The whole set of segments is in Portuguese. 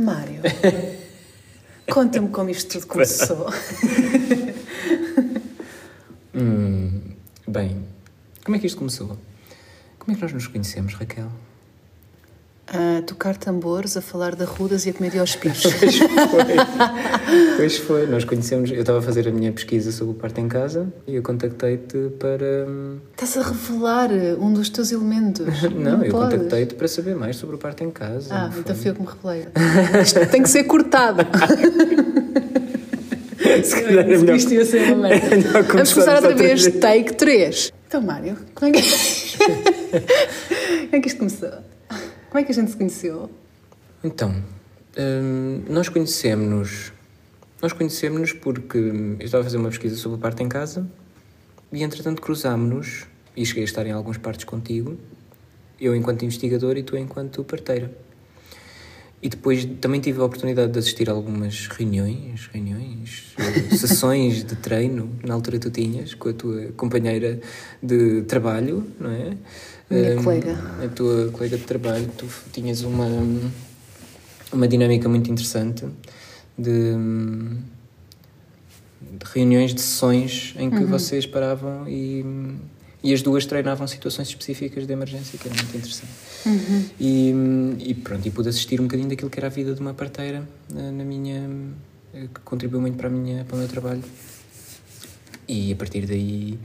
Mário, conta-me como isto tudo começou. Hum, bem, como é que isto começou? Como é que nós nos conhecemos, Raquel? A tocar tambores, a falar de arrudas e a comer de aos piros. Pois foi. pois foi. Nós conhecemos. Eu estava a fazer a minha pesquisa sobre o parto em casa e eu contactei-te para. hum, Estás a revelar um dos teus elementos. Não, eu podes. contactei-te para saber mais sobre o parto em casa. Ah, não então foi? foi eu que me revelei. Isto tem que ser cortado. Se calhar é melhor- Isto ia ser uma merda. é Vamos começar outra vez. take 3. Então, Mário, como é que, como é que isto começou? Como é que a gente se conheceu? Então, hum, nós conhecemos-nos. Nós conhecemos-nos porque eu estava a fazer uma pesquisa sobre o parto em casa e, entretanto, cruzámos-nos e cheguei a estar em algumas partes contigo, eu enquanto investigador e tu enquanto parteira. E depois também tive a oportunidade de assistir a algumas reuniões, reuniões, sessões de treino, na altura tu tinhas, com a tua companheira de trabalho, não é? Minha Hum, colega. A tua colega de trabalho, tu tinhas uma, uma dinâmica muito interessante de, de reuniões, de sessões em que vocês paravam e, e as duas treinavam situações específicas de emergência, que era muito interessante. E, e pronto, e pude assistir um bocadinho daquilo que era a vida de uma parteira na, na minha. eh, que contribuiu muito para, a minha, para o meu trabalho. E a partir daí.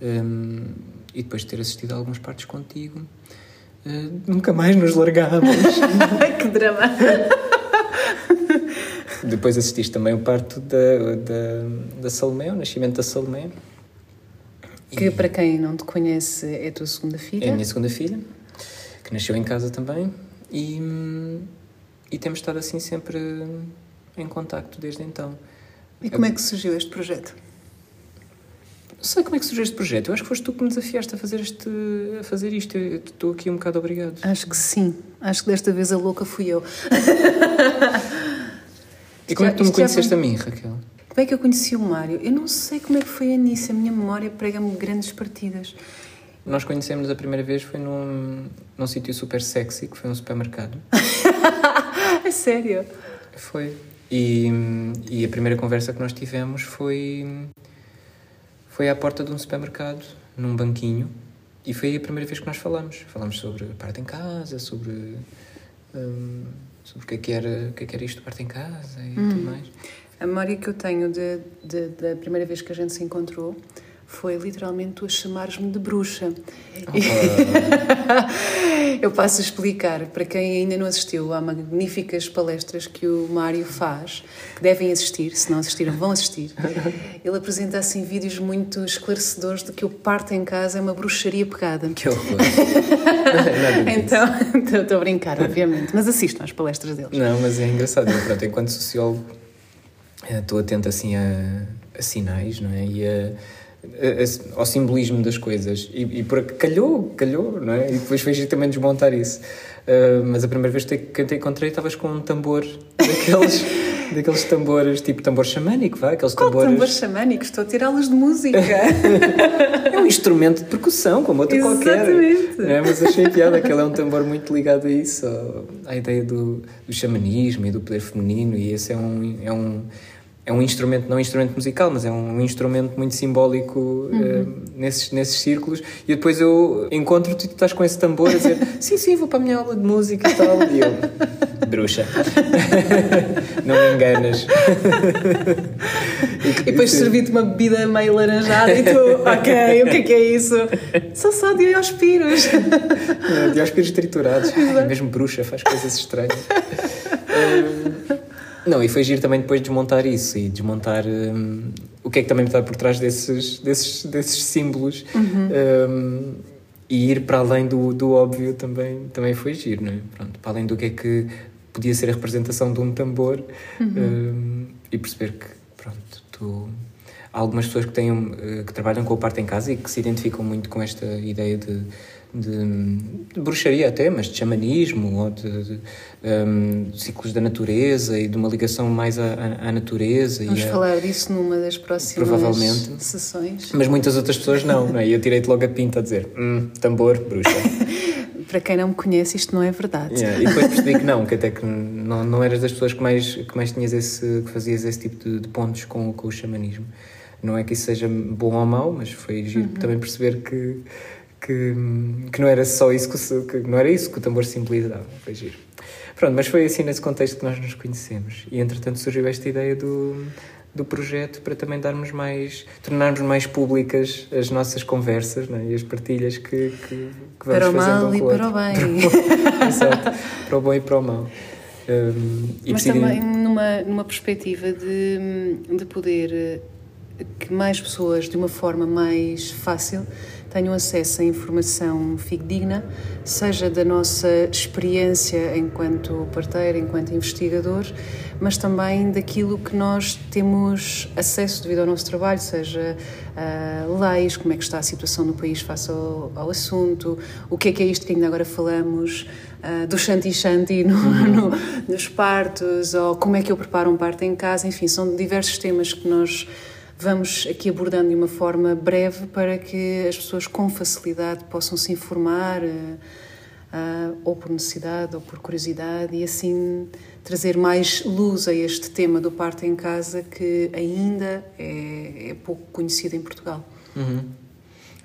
hum, e depois de ter assistido a algumas partes contigo, eh, nunca mais nos largámos. que drama! depois assististe também o parto da, da, da Salomé, o nascimento da Salomé. Que para quem não te conhece é a tua segunda filha. É a minha segunda filha, que nasceu em casa também. E, e temos estado assim sempre em contacto desde então. E como é que surgiu este projeto? Não sei como é que surgiu este projeto. Eu acho que foste tu que me desafiaste a fazer, este, a fazer isto. Eu estou aqui um bocado obrigado. Acho que sim. Acho que desta vez a louca fui eu. E como é que tu me já conheceste foi- a mim, Raquel? Como é que eu conheci o Mário? Eu não sei como é que foi a início. A minha memória prega-me grandes partidas. Nós conhecemos a primeira vez foi num, num sítio super sexy, que foi um supermercado. É sério? Foi. E, e a primeira conversa que nós tivemos foi, foi à porta de um supermercado, num banquinho. E foi a primeira vez que nós falamos. Falamos sobre parte em casa, sobre, hum, sobre o, que é que era, o que é que era isto parte em casa e tudo mais. A memória que eu tenho de, de- da primeira vez que a gente se encontrou foi literalmente tu a chamares-me de bruxa. eu passo a explicar para quem ainda não assistiu há magníficas palestras que o Mário faz, que devem assistir, se não assistiram, vão assistir. Ele apresenta assim vídeos muito esclarecedores de que o parto em casa é uma bruxaria pegada. Que horror. Nada disso. Então, estou a brincar, obviamente, mas assistam às palestras deles. Não, mas é engraçado. Eu, pronto, enquanto sociólogo, eh, estou atento assim a, a sinais, não é? E a- ao simbolismo das coisas. E, e por calhou, calhou, não é? E depois fez também desmontar isso. Ah, mas a primeira vez que te- encontrei, estavas com um tambor daqueles, daqueles tambores, tipo tambor xamânico, vá? Aqueles Qual tambores. tambor xamânico? Estou a tirá-los de música. É um instrumento de percussão, como outro qualquer. Exatamente. É? Mas achei piada que ele é um tambor muito ligado a isso, à ideia do, do xamanismo e do poder feminino, e esse é um, é um, é um instrumento, não um instrumento musical, mas é um instrumento muito simbólico eh, nesses, nesses círculos. E depois eu encontro-te e tu estás com esse tambor a dizer: Sim, sim, vou para a minha aula de música e tal. E eu, bruxa, não me enganas. E depois servi-te uma bebida meio laranjada e tu, ok, o que é que é isso? Só só de aspiros. É, triturados. Ai, mesmo bruxa faz coisas estranhas. Não, e foi giro também depois desmontar isso e desmontar hum, o que é que também está por trás desses, desses, desses símbolos Hum, e ir para além do, do óbvio também, também foi giro, não é? Pronto, para além do que é que podia ser a representação de um tambor hum, e perceber que, pronto, tu. Há algumas pessoas que, têm, um, eh, que trabalham com o parto em casa e que se identificam muito com esta ideia de, de, de bruxaria até, mas de xamanismo ou de, de, hum, ciclos da natureza e de uma ligação mais à, à- natureza. Vamos e a- falar disso numa das próximas Provavelmente. sessões. Mas muitas outras pessoas não, não é? E eu tirei-te logo a pinta a dizer, hum, tambor, bruxa. para quem não me conhece, isto não é verdade. Yeah, e depois percebi que não, que até que não, não eras das pessoas que mais, que mais tinhas esse, que fazias esse tipo de, de pontos com, com o xamanismo. Não é que isso seja bom ou mau, mas foi giro uhum. também perceber que, que, que não era só isso que, que, não era isso que o tambor simbolizava. Foi giro. Pronto, mas foi assim nesse contexto que nós nos conhecemos. E entretanto surgiu esta ideia do, do projeto para também darmos mais, tornarmos mais públicas as nossas conversas né? e as partilhas que, que, que vamos para o mal um e para o bem. Para o, exato, para o bom e para o mal. Um, Mas também numa, numa perspectiva de, de poder eh, que mais pessoas, de uma forma mais fácil, tenham acesso à informação fidedigna, seja da nossa experiência enquanto parteira, enquanto investigador, mas também daquilo que nós temos acesso devido ao nosso trabalho, seja uh, leis, como é que está a situação no país face ao, ao assunto, o que é que é isto que ainda agora falamos, uh, do shanti-shanti no, uhum. no, nos partos, ou como é que eu preparo um parto em casa, enfim, são diversos temas que nós vamos aqui abordando de uma forma breve para que as pessoas com facilidade possam se informar, uh, uh, ou por necessidade ou por curiosidade, e assim trazer mais luz a este tema do parto em casa que ainda é, é pouco conhecido em Portugal. Uhum.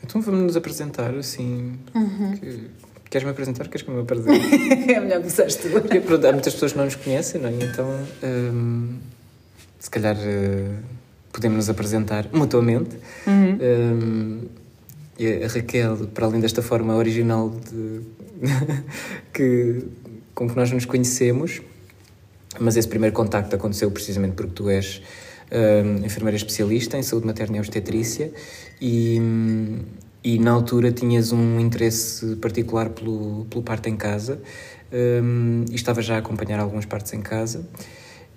Então vamos nos apresentar assim. Uhum. Que... Queres-me apresentar? Queres que me apresente? é melhor começares tu. Porque há muitas pessoas que não nos conhecem, não é? Então, hum, se calhar. Uh podemos nos apresentar mutuamente. Uhum. Um, a Raquel, para além desta forma original de, que, com que nós nos conhecemos, mas esse primeiro contacto aconteceu precisamente porque tu és um, enfermeira especialista em saúde materna e obstetrícia e, e na altura tinhas um interesse particular pelo, pelo parto em casa um, e estava já a acompanhar alguns partos em casa.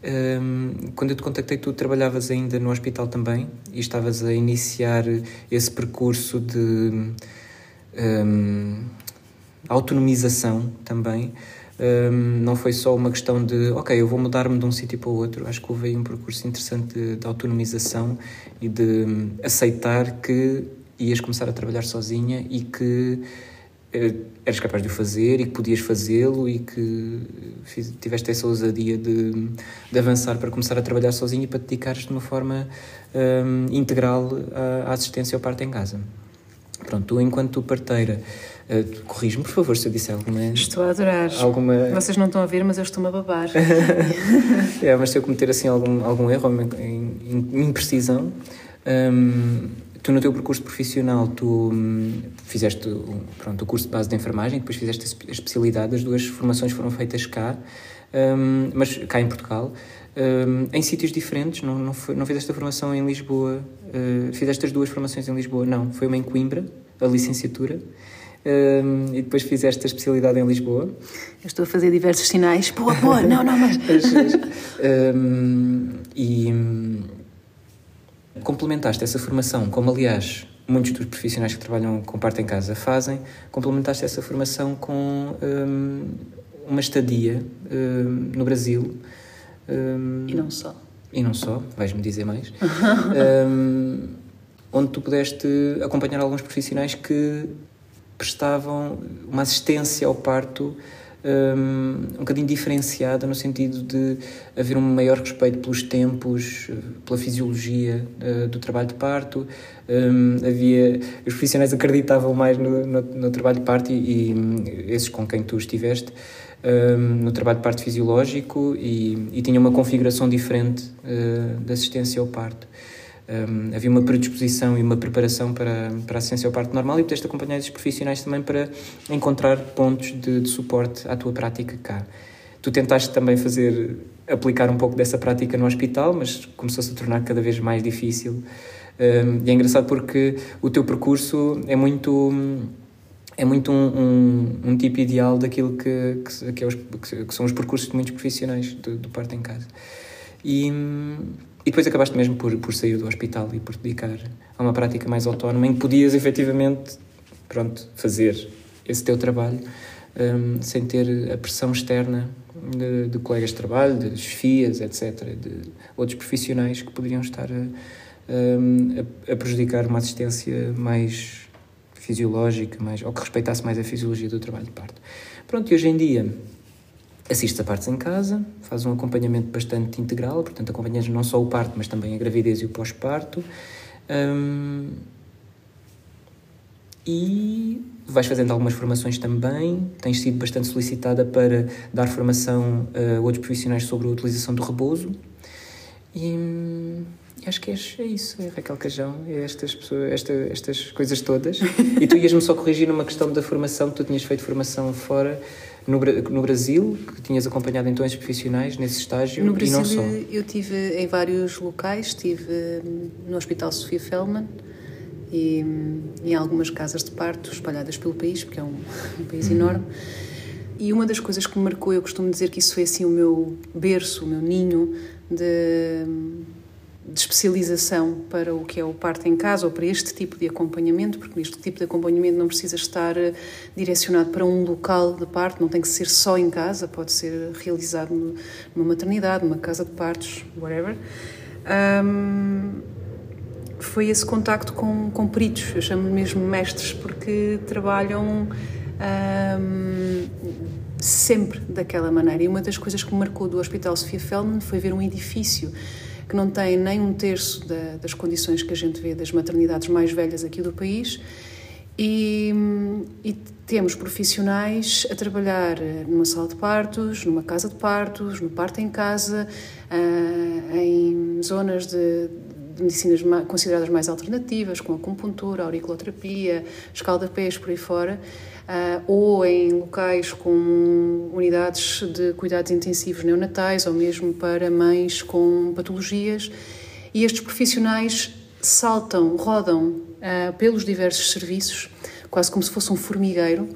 Um, quando eu te contactei, tu trabalhavas ainda no hospital também e estavas a iniciar esse percurso de um, autonomização também. Um, não foi só uma questão de, ok, eu vou mudar-me de um sítio para o outro. Acho que houve aí um percurso interessante de, de autonomização e de aceitar que ias começar a trabalhar sozinha e que eras capaz de o fazer e que podias fazê-lo e que fiz, tiveste essa ousadia de, de, avançar para começar a trabalhar sozinho e para te dedicares de uma forma um, integral à, à, assistência ao parto em casa. Pronto, tu enquanto parteira, uh, corrijo-me por favor se eu disser alguma... Estou a adorar. Alguma... Vocês não estão a ver, mas eu estou-me a babar. é, mas se eu cometer assim algum, algum erro ou imprecisão... Um, tu no teu percurso profissional tu hum, fizeste pronto, o curso de base de enfermagem, depois fizeste a especialidade, as duas formações foram feitas cá, um, mas cá em Portugal, um, em sítios diferentes, não, não, foi, não fizeste a formação em Lisboa, uh, fizeste as duas formações em Lisboa, não, foi uma em Coimbra, a licenciatura, um, e depois fizeste a especialidade em Lisboa. Eu estou a fazer diversos sinais, boa, boa, não, não, mas... um, e complementaste essa formação, como aliás muitos dos profissionais que trabalham com parte em casa fazem, complementaste essa formação com um, uma estadia um, no Brasil. Um, e não só. E não só, vais-me dizer mais. Hum, onde tu pudeste acompanhar alguns profissionais que prestavam uma assistência ao parto um, um bocadinho diferenciada no sentido de haver um maior respeito pelos tempos, pela fisiologia uh, do trabalho de parto. Um, havia os profissionais acreditavam mais no, no, no trabalho de parto e, e, esses com quem tu estiveste um, no trabalho de parto fisiológico e, e tinha uma configuração diferente uh, de assistência ao parto um, havia uma predisposição e uma preparação para, para a assistência ao parto normal e pudeste acompanhar esses profissionais também para encontrar pontos de, de suporte à tua prática cá. Tu tentaste também fazer, aplicar um pouco dessa prática no hospital, mas começou-se a tornar cada vez mais difícil. Um, e é engraçado porque o teu percurso é muito é muito um, um, um, tipo ideal daquilo que, que, que, é os, que, são os percursos de muitos profissionais do, do parto em casa. E, e depois acabaste mesmo por, por sair do hospital e por dedicar a uma prática mais autónoma em que podias efetivamente pronto, fazer esse teu trabalho um, sem ter a pressão externa de, de, colegas de trabalho, de chefias, etc., de outros profissionais que poderiam estar a, a, a prejudicar uma assistência mais fisiológica, mais, ou que respeitasse mais a fisiologia do trabalho de parto. Pronto, e hoje em dia assistes a partos em casa, faz um acompanhamento bastante integral, portanto acompanhas não só o parto, mas também a gravidez e o pós-parto. Um, e vais fazendo algumas formações também, tens sido bastante solicitada para dar formação a outros profissionais sobre a utilização do repouso. E, e acho que é, é isso, é Raquel Cajão, é estas, pessoas, esta, estas coisas todas. e tu ias-me só corrigir numa questão da formação, que tu tinhas feito formação fora no, no Brasil, que tinhas acompanhado então esses profissionais nesse estágio no Brasil, e não só. Eu tive em vários locais, estive hum, no Hospital Sofia Fellman, e em algumas casas de parto espalhadas pelo país, porque é um, um país enorme. E uma das coisas que me marcou, eu costumo dizer que isso foi assim o meu berço, o meu ninho de, de especialização para o que é o parto em casa ou para este tipo de acompanhamento, porque este tipo de acompanhamento não precisa estar eh, direcionado para um local de parto, não tem que ser só em casa, pode ser realizado numa maternidade, numa casa de partos, whatever. Um, foi esse contacto com, com peritos, eu chamo mesmo mestres, porque trabalham sempre daquela maneira. E uma das coisas que me marcou do Hospital Sofia Feldman foi ver um edifício que não tem nem um terço da, das condições que a gente vê das maternidades mais velhas aqui do país. E, e, temos profissionais a trabalhar numa sala de partos, numa casa de partos, no parto em casa, uh, em zonas de, de medicinas consideradas mais alternativas, como acupuntura, auriculoterapia, escaldapés, por aí fora, ou em locais com unidades de cuidados intensivos neonatais, ou mesmo para mães com patologias. E estes profissionais saltam, rodam uh, pelos diversos serviços, quase como se fosse um formigueiro,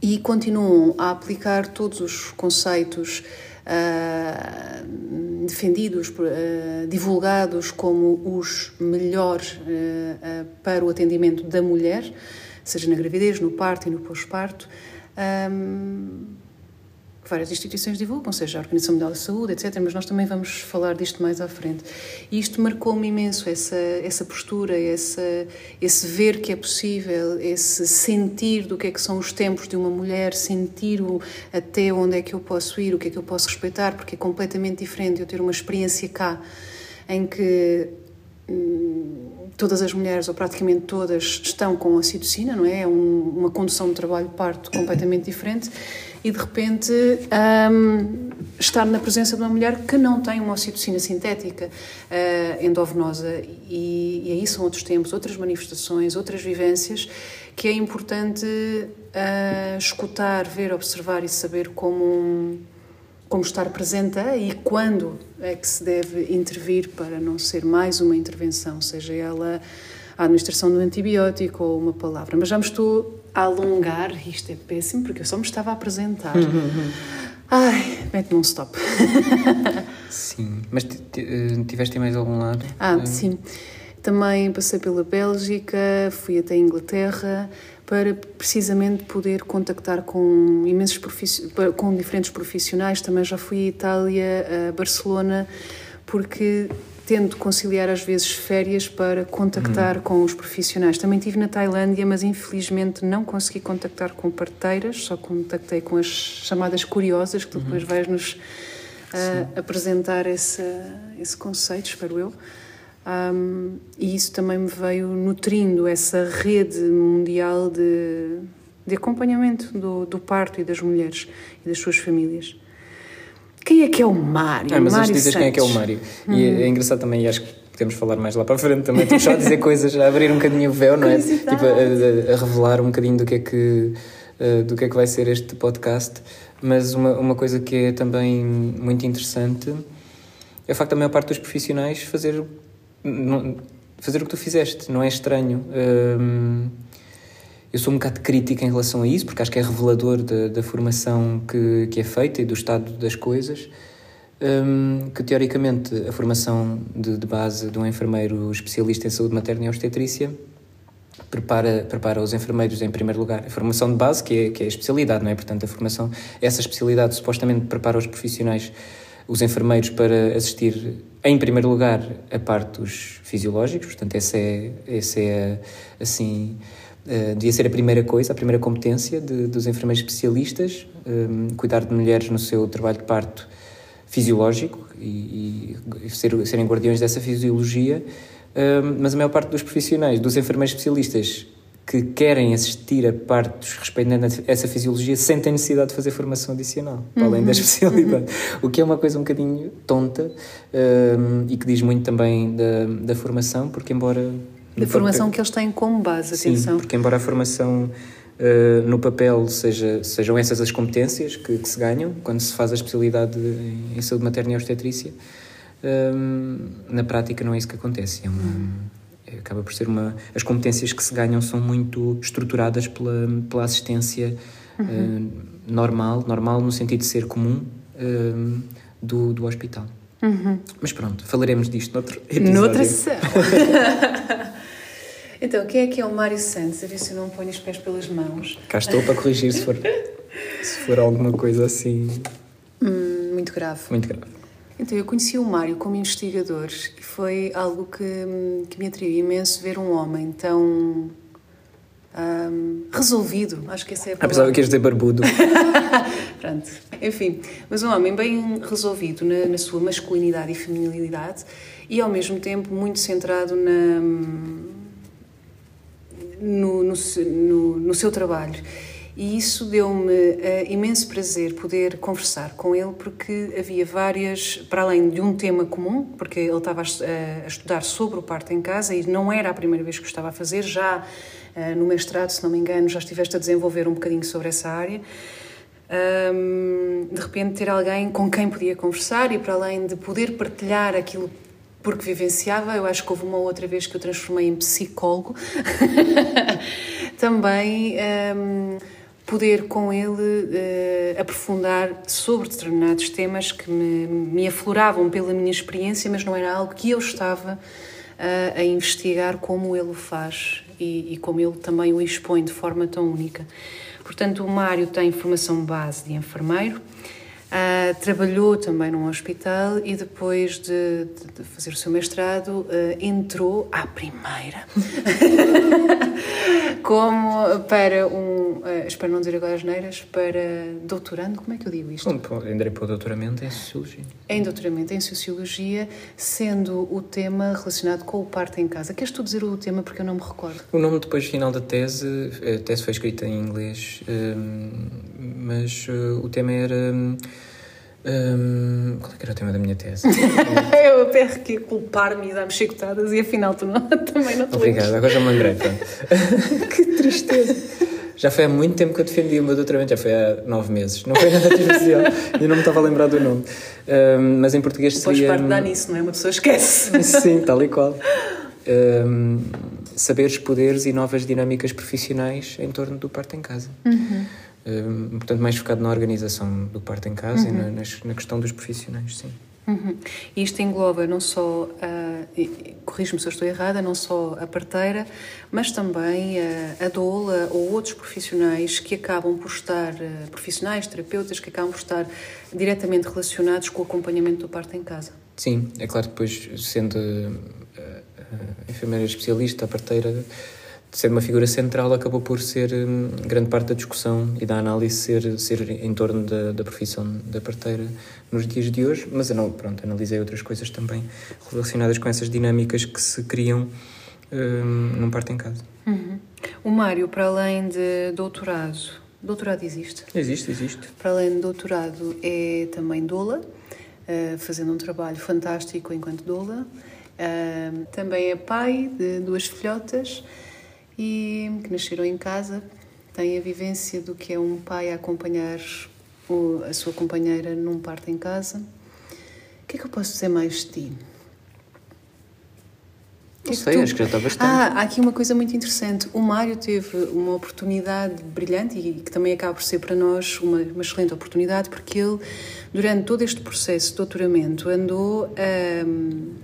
e continuam a aplicar todos os conceitos uh, defendidos, uh, divulgados como os melhores uh, para o atendimento da mulher, seja na gravidez, no parto e no pós-parto. Um, várias instituições divulgam, seja a Organização Mundial da Saúde, etc., mas nós também vamos falar disto mais à frente. E isto marcou-me imenso, essa, essa postura, essa, esse ver que é possível, esse sentir do que é que são os tempos de uma mulher, sentir o, até onde é que eu posso ir, o que é que eu posso respeitar, porque é completamente diferente eu ter uma experiência cá em que todas as mulheres, ou praticamente todas, estão com ocitocina, não é? É um, uma condução de trabalho parto completamente diferente e de repente um, estar na presença de uma mulher que não tem uma ocitocina sintética uh, endovenosa e, e aí são outros tempos, outras manifestações, outras vivências que é importante uh, escutar, ver, observar e saber como como estar presente e quando é que se deve intervir para não ser mais uma intervenção, seja ela a administração do antibiótico ou uma palavra. Mas já me estou a alongar, isto é péssimo, porque eu só me estava a apresentar. Ai, mete-me um stop. sim, mas eh, tiveste mais algum lado? Ah, sim. Também passei pela Bélgica, fui até a Inglaterra para precisamente poder contactar com imensos com diferentes profissionais. Também já fui à Itália, a Barcelona, porque tento conciliar às vezes férias para contactar uhum. com os profissionais. Também estive na Tailândia, mas infelizmente não consegui contactar com parteiras, só contactei com as chamadas curiosas, que tu depois uhum. vais-nos uh, apresentar esse, esse conceito, espero eu. Um, e isso também me veio nutrindo essa rede mundial de, de acompanhamento do, do parto e das mulheres e das suas famílias. Quem é que é o Mário? Ah, mas Mário dizes quem é que é o Mário. Hum. E é, é engraçado também, e acho que podemos falar mais lá para a frente também. Estou só a dizer coisas, a abrir um bocadinho o véu, não é? Tipo, a, a, a, revelar um bocadinho do que é que, uh, do que, é que vai ser este podcast. Mas uma, uma coisa que é também muito interessante é o facto da maior parte dos profissionais fazer, fazer o que tu fizeste. Não é estranho. Um, eu sou um bocado crítica em relação a isso, porque acho que é revelador da, da formação que, que é feita e do estado das coisas. Um, que teoricamente a formação de, de, base de um enfermeiro especialista em saúde materna e obstetrícia prepara, prepara os enfermeiros em primeiro lugar. A formação de base, que é, que é a especialidade, não é? Portanto, a formação, essa especialidade supostamente prepara os profissionais, os enfermeiros, para assistir em primeiro lugar a partos fisiológicos, portanto, essa é, essa é assim Uh, devia ser a primeira coisa, a primeira competência de, dos enfermeiros especialistas, um, cuidar de mulheres no seu trabalho de parto fisiológico e, e ser, serem guardiões dessa fisiologia, um, mas a maior parte dos profissionais, dos enfermeiros especialistas que querem assistir a partos respeitando essa fisiologia sentem necessidade de fazer formação adicional, para além da uhum. especialidade. Uhum. O que é uma coisa um bocadinho tonta um, e que diz muito também da, da formação, porque embora... Da formação papel, que eles têm como base, atenção. Sim, porque embora a formação uh, no papel seja, sejam essas as competências que, que, se ganham quando se faz a especialidade em, em saúde materna e obstetrícia, um, na prática não é isso que acontece. É uma... Uhum acaba por ser uma. As competências que se ganham são muito estruturadas pela, pela assistência uhum. uh, normal, normal no sentido de ser comum uh, do, do hospital. Uhum. Mas pronto, falaremos disto noutro episódio. Noutra sessão. então, quem é que é o Mário Santos? A ver se eu não ponho os pés pelas mãos. Cá estou para corrigir se for, se for alguma coisa assim. Hum, muito grave. Muito grave. Então, eu conheci o Mário como investigador e foi algo que, que me atraiu imenso ver um homem tão um, resolvido, acho que essa é a palavra. Apesar de queres dizer barbudo. Pronto. Enfim, mas um homem bem resolvido na, na, sua masculinidade e feminilidade e ao mesmo tempo muito centrado na, no, no, no, no seu trabalho e isso deu-me uh, imenso prazer poder conversar com ele, porque havia várias, para além de um tema comum, porque ele estava a, a estudar sobre o parto em casa e não era a primeira vez que o estava a fazer, já uh, no mestrado, se não me engano, já estiveste a desenvolver um bocadinho sobre essa área. Um, de repente, ter alguém com quem podia conversar e para além de poder partilhar aquilo porque vivenciava, eu acho que houve uma outra vez que eu transformei em psicólogo, também. Um, poder com ele uh, aprofundar sobre determinados temas que me, me, afloravam pela minha experiência, mas não era algo que eu estava uh, a investigar como ele o faz e, e, como ele também o expõe de forma tão única. Portanto, o Mário tem formação base de enfermeiro, Uh, trabalhou também num hospital e depois de, de, fazer o seu mestrado uh, entrou à primeira como para um, uh, espero não dizer agora as neiras, para doutorando, como é que eu digo isto? Entrei para o doutoramento em Sociologia. Em doutoramento em Sociologia, sendo o tema relacionado com o parto em casa. Queres tu dizer o tema porque eu não me recordo? O nome depois final da tese, a tese foi escrita em inglês, mas o tema era um, qual é que era o tema da minha tese? eu até aqui culpar-me e dar-me chicotadas e afinal tu não, também não te Obrigado, agora já me lembrei. que tristeza. Já foi há muito tempo que eu defendi o meu doutoramento, já foi há nove meses. Não foi nada de especial e não me estava a lembrar do nome. Um, mas em português seria... Depois parte dá nisso, não é? Uma pessoa esquece. Sim, tal e qual. Um, saberes, poderes e novas dinâmicas profissionais em torno do parto em casa. Uhum. Hum, portanto, mais focado na organização do parto em casa uhum. e na, na, questão dos profissionais, sim. Uhum. Isto engloba não só, uh, corrijo-me se eu estou errada, não só a parteira, mas também a, a doula ou outros profissionais que acabam por estar, uh, profissionais, terapeutas, que acabam por estar diretamente relacionados com o acompanhamento do parto em casa. Sim, é claro que depois, sendo uh, enfermeira especialista, a parteira de ser uma figura central, acabou por ser hum, grande parte da discussão e da análise ser, ser em torno da, da profissão da parteira nos dias de hoje, mas eu não, pronto, analisei outras coisas também relacionadas com essas dinâmicas que se criam hum, num parto em casa. Uhum. O Mário, para além de doutorado, doutorado existe? Existe, existe. Para além de doutorado, é também doula, uh, fazendo um trabalho fantástico enquanto doula. Uh, também é pai de duas filhotas e que nasceram em casa, têm a vivência do que é um pai a acompanhar a sua companheira num parto em casa. O que é que eu posso dizer mais de ti? Não sei, tu... acho que já está bastante. Ah, há aqui uma coisa muito interessante. O Mário teve uma oportunidade brilhante e que também acaba por ser para nós uma, uma excelente oportunidade, porque ele, durante todo este processo de doutoramento, andou a. Um,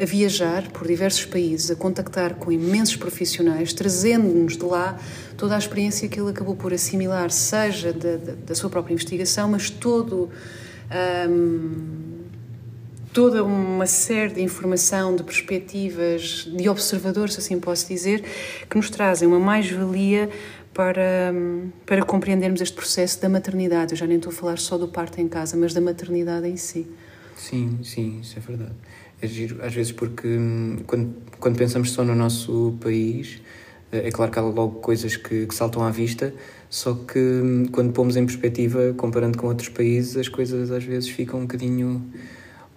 a viajar por diversos países, a contactar com imensos profissionais, trazendo-nos de lá toda a experiência que ele acabou por assimilar, seja da, da, da sua própria investigação, mas todo, um, toda uma série de informação, de perspectivas, de observadores, se assim posso dizer, que nos trazem uma mais-valia para, para compreendermos este processo da maternidade. Eu já nem estou a falar só do parto em casa, mas da maternidade em si. Sim, sim, isso é verdade. É giro, às vezes, porque hum, quando, quando pensamos só no nosso país, é claro que há logo coisas que, que saltam à vista, só que hum, quando pomos em perspectiva, comparando com outros países, as coisas às vezes ficam um bocadinho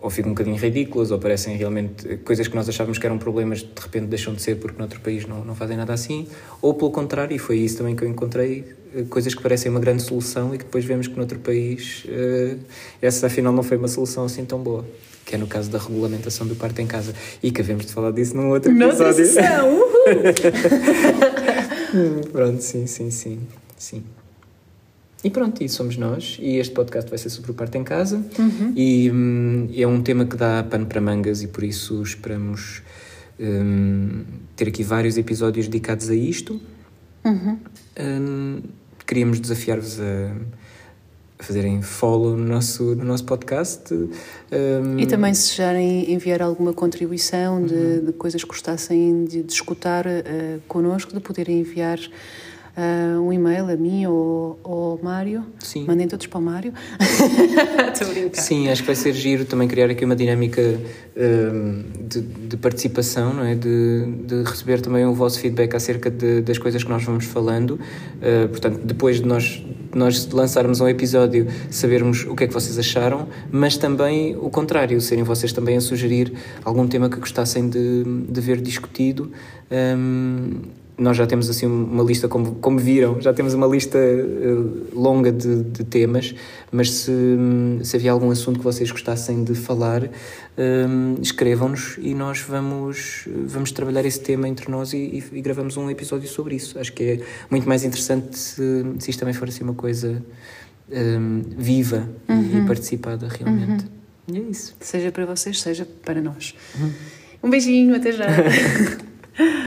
ou ficam um bocadinho ridículas, ou parecem realmente coisas que nós achávamos que eram problemas, de repente deixam de ser porque noutro país não, não fazem nada assim, ou pelo contrário, e foi isso também que eu encontrei, eh, coisas que parecem uma grande solução e que depois vemos que noutro país uh, essa afinal não foi uma solução assim tão boa. Que é no caso da regulamentação do parto em casa. E que havemos de falar disso num outro episódio. Pronto, sim, sim, sim. sim. E pronto, e somos nós. E este podcast vai ser sobre o parto em casa. Uhum. E hum, é um tema que dá pano para mangas e por isso esperamos hum, ter aqui vários episódios dedicados a isto. Uhum. Hum, queríamos desafiar-vos a, fazerem follow no nosso, no nosso podcast. e também se desejarem enviar alguma contribuição de, uhum. de coisas que gostassem de, de escutar uh, connosco, de poderem enviar uh, um e-mail a mim ou, ou ao Mário. Sim. Mandem todos para o Mário. Estou a brincar. Sim, acho que vai ser giro também criar aqui uma dinâmica uh, de, de, participação, não é? De, de, receber também o vosso feedback acerca de, das coisas que nós vamos falando. Uh, portanto, depois de nós, nós lançarmos um episódio, sabermos o que é que vocês acharam, mas também o contrário, serem vocês também a sugerir algum tema que gostassem de, de ver discutido. Um, nós já temos assim uma lista, como, como viram, já temos uma lista uh, longa de, de, temas, mas se, se havia algum assunto que vocês gostassem de falar, um, escrevam-nos e nós vamos, vamos trabalhar esse tema entre nós e, e, e, gravamos um episódio sobre isso. Acho que é muito mais interessante se, se isto também for assim uma coisa um, viva uhum. e participada realmente. Uhum. E é isso. Seja para vocês, seja para nós. Uhum. Um beijinho, até já.